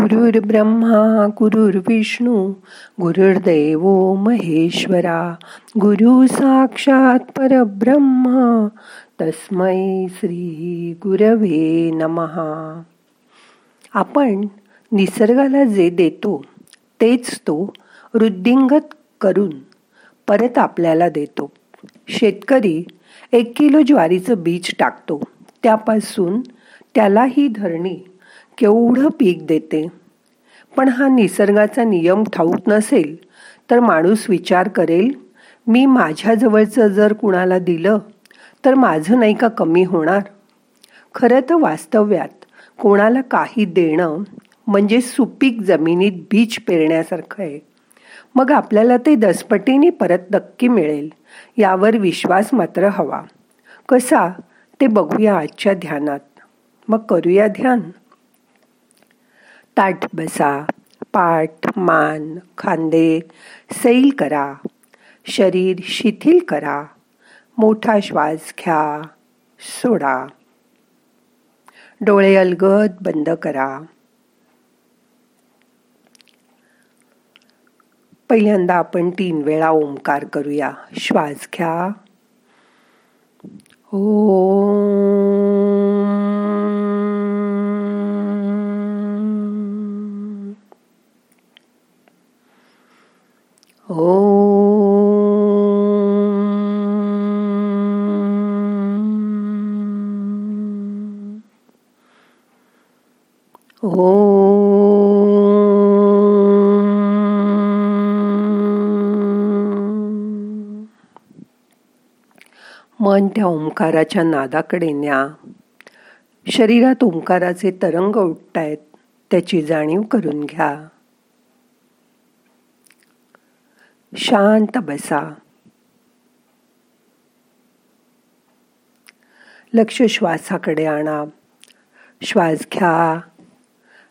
गुरुर् ब्रह्मा गुरुर्विष्णू गुरुर्देव महेश्वरा गुरु साक्षात परब्रह्मा तस्मै श्री गुरवे नमहा आपण निसर्गाला जे देतो तेच तो वृद्धिंगत करून परत आपल्याला देतो. शेतकरी एक किलो ज्वारीचं बीज टाकतो त्यापासून त्याला ही धरणी केवढं पीक देते? पण हा निसर्गाचा नियम ठाऊक नसेल तर माणूस विचार करेल मी माझ्याजवळचं जर कुणाला दिलं तर माझं नाही का कमी होणार? खरं तर वास्तव्यात कोणाला काही देणं म्हणजे सुपीक जमिनीत बीज पेरण्यासारखं आहे. मग आपल्याला ते दसपटीने परत नक्की मिळेल यावर विश्वास मात्र हवा. कसा? ते बघूया आजच्या ध्यानात. मग करूया ध्यान. ताट बसा पाठ मान खांदे सैल करा शरीर शिथिल करा मोठा श्वास घ्या सोडा. डोळे अलगद बंद करा. पहिल्यांदा आपण तीन वेळा ओंकार करूया. श्वास घ्या. ओ ओ मन त्या ओंकाराच्या नादाकडे न्या. शरीरात ओंकाराचे तरंग उठतायत त्याची जाणीव करून घ्या. शांत बसा. लक्ष श्वासाकडे आणा. श्वास घ्या.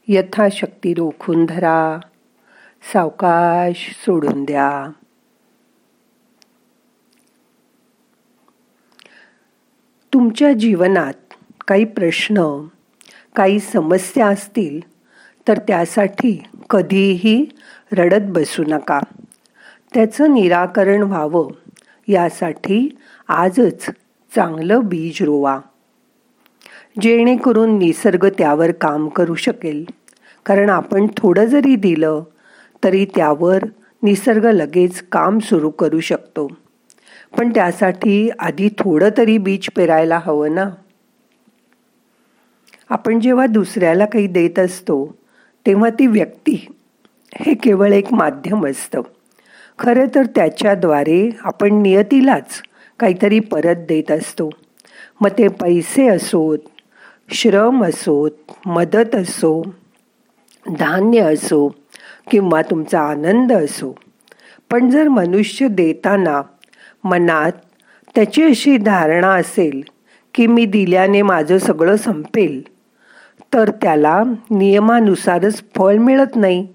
यथाशक्ती रोखून धरा. सावकाश सोडून द्या. तुमच्या जीवनात काही प्रश्न काही समस्या असतील तर त्यासाठी कधीही रडत बसू नका. त्याचं निराकरण व्हावं यासाठी आजच चांगलं बीज रोवा. जेणेकरून निसर्ग त्यावर काम करू शकेल. कारण आपण थोडं जरी दिलं तरी त्यावर निसर्ग लगेच काम सुरू करू शकतो. पण त्यासाठी आधी थोडं तरी बीज पेरायला हवं ना. आपण जेव्हा दुसऱ्याला काही देत असतो तेव्हा ती व्यक्ती हे केवळ एक माध्यम असतं. खरं तर त्याच्याद्वारे आपण नियतीलाच काहीतरी परत देत असतो. मग ते पैसे असोत श्रम असोत मदत असो धान्य असो किंवा तुमचा आनंद असो. पण जर मनुष्य देताना मनात त्याची अशी धारणा असेल की मी दिल्याने माझं सगळं संपेल तर त्याला नियमानुसारच फळ मिळत नाही.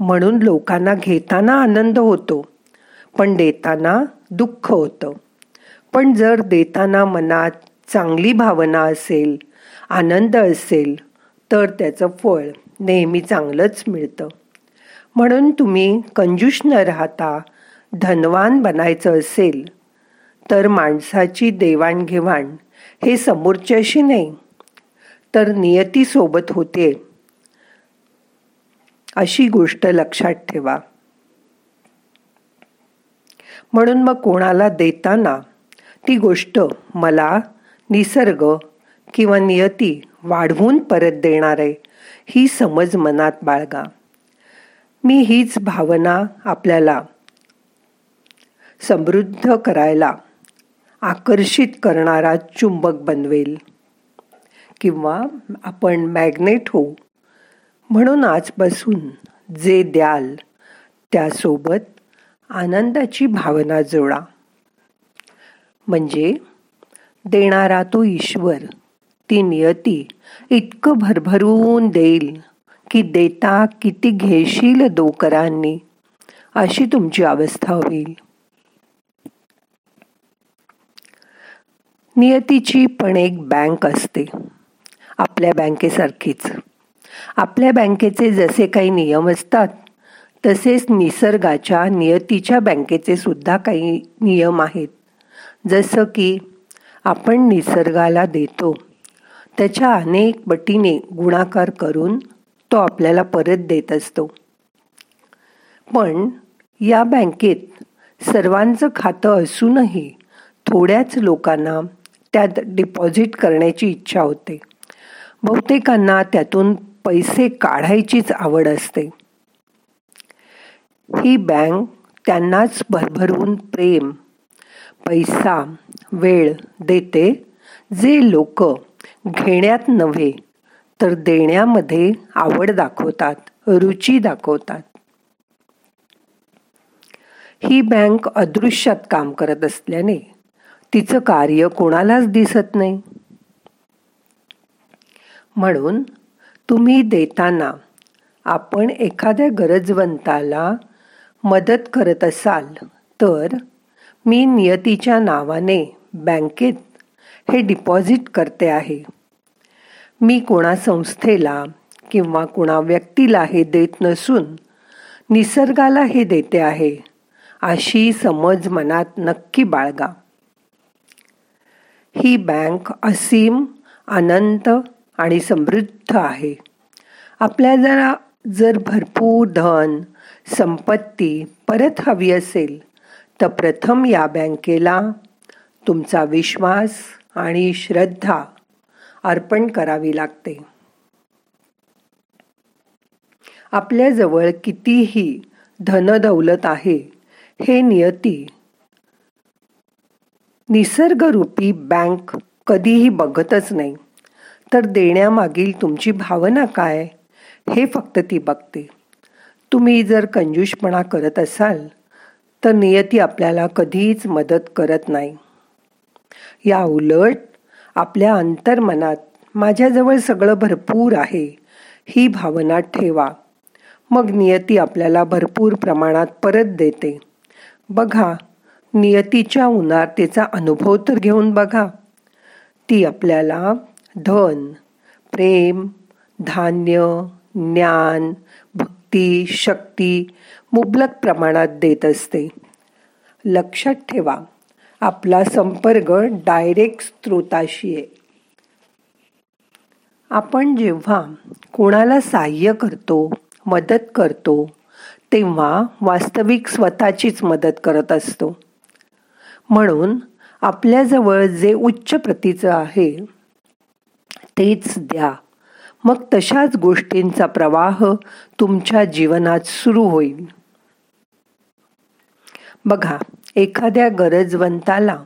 म्हणून लोकांना घेताना आनंद होतो पण देताना दुःख होतं. पण जर देताना मनात चांगली भावना असेल आनंद असेल तर त्याचं फळ नेहमी चांगलंच मिळतं. म्हणून तुम्ही कंजूष न राहता धनवान बनायचं असेल तर माणसाची देवाणघेवाण हे समोरच्याशी नाही तर नियतीसोबत होते. अशी गोष्ट लक्षात ठेवा. म्हणून मग कोणाला देताना ती गोष्ट मला निसर्ग किंवा नियती वाढवून परत देणार आहे ही समज मनात बाळगा. मी हीच भावना आपल्याला समृद्ध करायला आकर्षित करणारा चुंबक बनवेल. किंवा आपण मॅग्नेट होऊ म्हणून आजपासून जे द्याल त्यासोबत आनंदाची भावना जोडा. म्हणजे देणारा तो ईश्वर ती नियती इतकं भरभरून देईल की देता किती घेशील दोकरांनी अशी तुमची अवस्था होईल. नियतीची पण एक बँक असते. आपल्या बँकेसारखीच. आपल्या बँकेचे जसे काही नियम असतात तसेच निसर्गाच्या नियतीच्या बँकेचे सुद्धा काही नियम आहेत. जसं की आपण निसर्गाला देतो. त्याच्या अनेक पटीने गुणाकार करून तो आपल्याला परत देत असतो. पण या बँकेत सर्वांचं खातं असूनही थोड्याच लोकांना त्यात डिपॉझिट करण्याची इच्छा होते. बहुतेकांना त्यातून पैसे काढायचीच आवड असते. ही बँक त्यांनाच भरभरून प्रेम पैसा वेळ देते जे लोक घेण्यात नव्हे तर देण्यामध्ये आवड दाखवतात रुची दाखवतात. ही बँक अदृश्यात काम करत असल्याने तिचं कार्य कोणालाच दिसत नाही. म्हणून तुम्ही देताना आपण एखाद्या गरजवंताला मदत करत असाल तर मी नियतीच्या नावाने बँकेत हे डिपॉझिट करते आहे. मी कोणा संस्थेला किंवा कोणा व्यक्तीला हे देत नसून निसर्गाला हे देते आहे अशी समज मनात नक्की बाळगा. ही बँक असीम अनंत आणि समृद्ध आहे. आपल्या जरा जर भरपूर धन संपत्ती परत हवी असेल तर प्रथम या बँकेला तुमचा विश्वास आणि श्रद्धा अर्पण करावी लागते. आपल्याजवळ कितीही धनदौलत आहे हे नियती निसर्गरूपी बँक कधीही बघतच नाही. तर देण्यामागील तुमची भावना काय? हे फक्त ती बघते. तुम्ही जर कंजूषपणा करत असाल तर नियती आपल्याला कधीच मदत करत नाही. या उलट आपल्या अंतर्मनात माझ्याजवळ सगळं भरपूर आहे ही भावना ठेवा. मग नियती आपल्याला भरपूर प्रमाणात परत देते. बघा नियतीच्या उनारतेचा अनुभव तर घेऊन बघा. ती आपल्याला धन प्रेम धान्य ज्ञान भक्ती शक्ती मुबलक प्रमाणात देत असते. लक्षात ठेवा आपला संपर्क डायरेक्ट स्त्रोताशी आहे. आपण जेव्हा कोणाला सहाय्य करतो मदत करतो तेव्हा वास्तविक स्वतःचीच मदत करत असतो. म्हणून आपल्याजवळ जे उच्च प्रतीचं आहे तेच द्या. मग तशाच गोष्टींचा प्रवाह तुमच्या जीवनात सुरू होईल. बघा एखाद्या गरजवंताला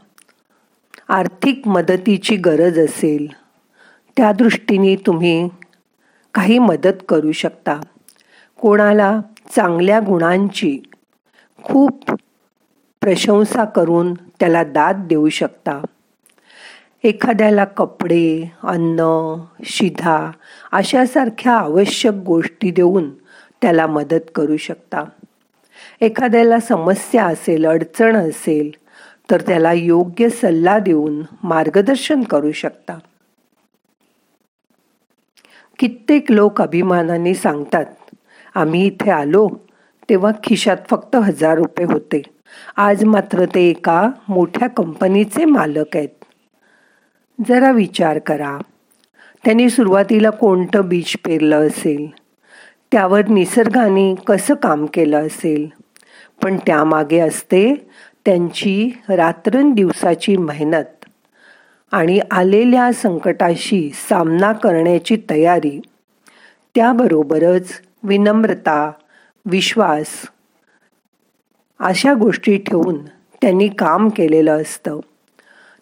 आर्थिक मदतीची गरज असेल त्या दृष्टीने तुम्ही काही मदत करू शकता. कोणाला चांगल्या गुणांची खूप प्रशंसा करून त्याला दाद देऊ शकता. एखाद्याला कपडे अन्न शिधा अशासारख्या आवश्यक गोष्टी देऊन त्याला मदत करू शकता. एखाद्याला समस्या असेल अडचण असेल तर त्याला योग्य सल्ला देऊन मार्गदर्शन करू शकता. कित्येक लोक अभिमानाने सांगतात आम्ही इथे आलो तेव्हा खिशात फक्त हजार रुपये होते. आज मात्र ते एका मोठ्या कंपनीचे मालक आहेत. जरा विचार करा. त्यांनी सुरुवातीला कोणतं बीज पेरलं असेल? त्यावर निसर्गाने कसं काम केलं असेल? पण त्यामागे असते त्यांची रात्रंदिवसाची मेहनत आणि आलेल्या संकटाशी सामना करण्याची तयारी. त्याबरोबरच विनम्रता विश्वास अशा गोष्टी ठेवून त्यांनी काम केलेलं असतं.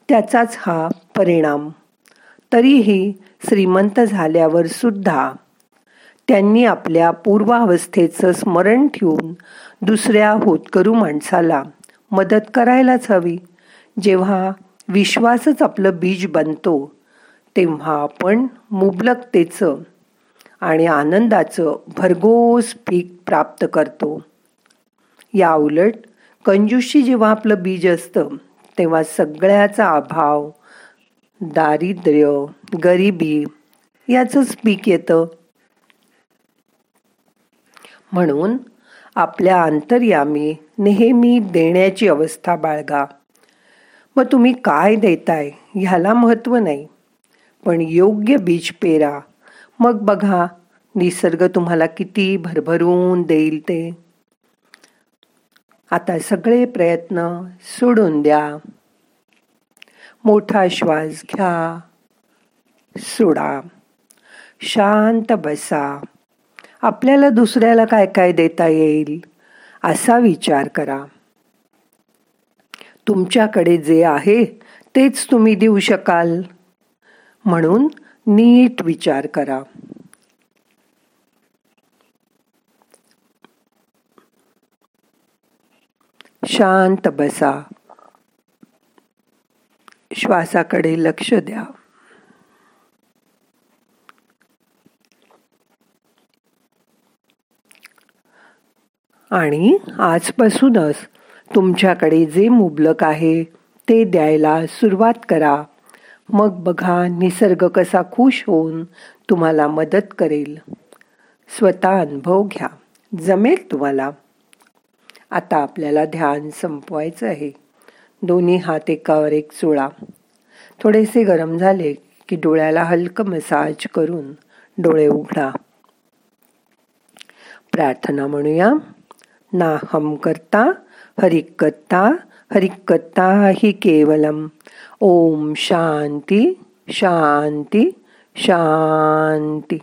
त्याचाच हा परिणाम. तरीही श्रीमंत झाल्यावर सुद्धा त्यांनी आपल्या पूर्वावस्थेचं स्मरण ठेवून दुसऱ्या होतकरू माणसाला मदत करायलाच हवी. जेव्हा विश्वासच आपलं बीज बनतो तेव्हा आपण मुबलकतेचं आणि आनंदाचं भरघोस पीक प्राप्त करतो. या उलट कंजूशी जेव्हा आपलं बीज असतं तेव्हा सगळ्याचा अभाव दारिद्र्य गरिबी याचंच पीक येतं. म्हणून आपल्या अंतर्यामी नेहमी देण्याची अवस्था बाळगा. मग तुम्ही काय देताय ह्याला महत्त्व नाही. पण योग्य बीज पेरा. मग बघा निसर्ग तुम्हाला किती भरभरून देईल ते. आता सगळे प्रयत्न सोडून द्या. मोठा श्वास घ्या. सोडा. शांत बसा. आपल्याला दुसऱ्याला काय काय देता येईल असा विचार करा. तुमच्याकडे जे आहे तेच तुम्ही देऊ शकाल. म्हणून नीट विचार करा. शांत बसा. श्वासाकडे लक्ष द्या. आणि आजपासूनच तुमच्याकडे जे मुबलक आहे ते द्यायला सुरुवात करा. मग बघा निसर्ग कसा खुश होऊन तुम्हाला मदत करेल. स्वतः अनुभव घ्या. जमेल तुम्हाला. आता आपल्याला ध्यान संपवायचं आहे. दोन्ही हात एकावर एक चुळा. थोडेसे गरम झाले की डोळ्याला हलकं मसाज करून डोळे उघडा. प्रार्थना म्हणूया. ना हम करता हरिकत्ता हरिकत्ता हि केवलम. ओम शांती शांती शांती.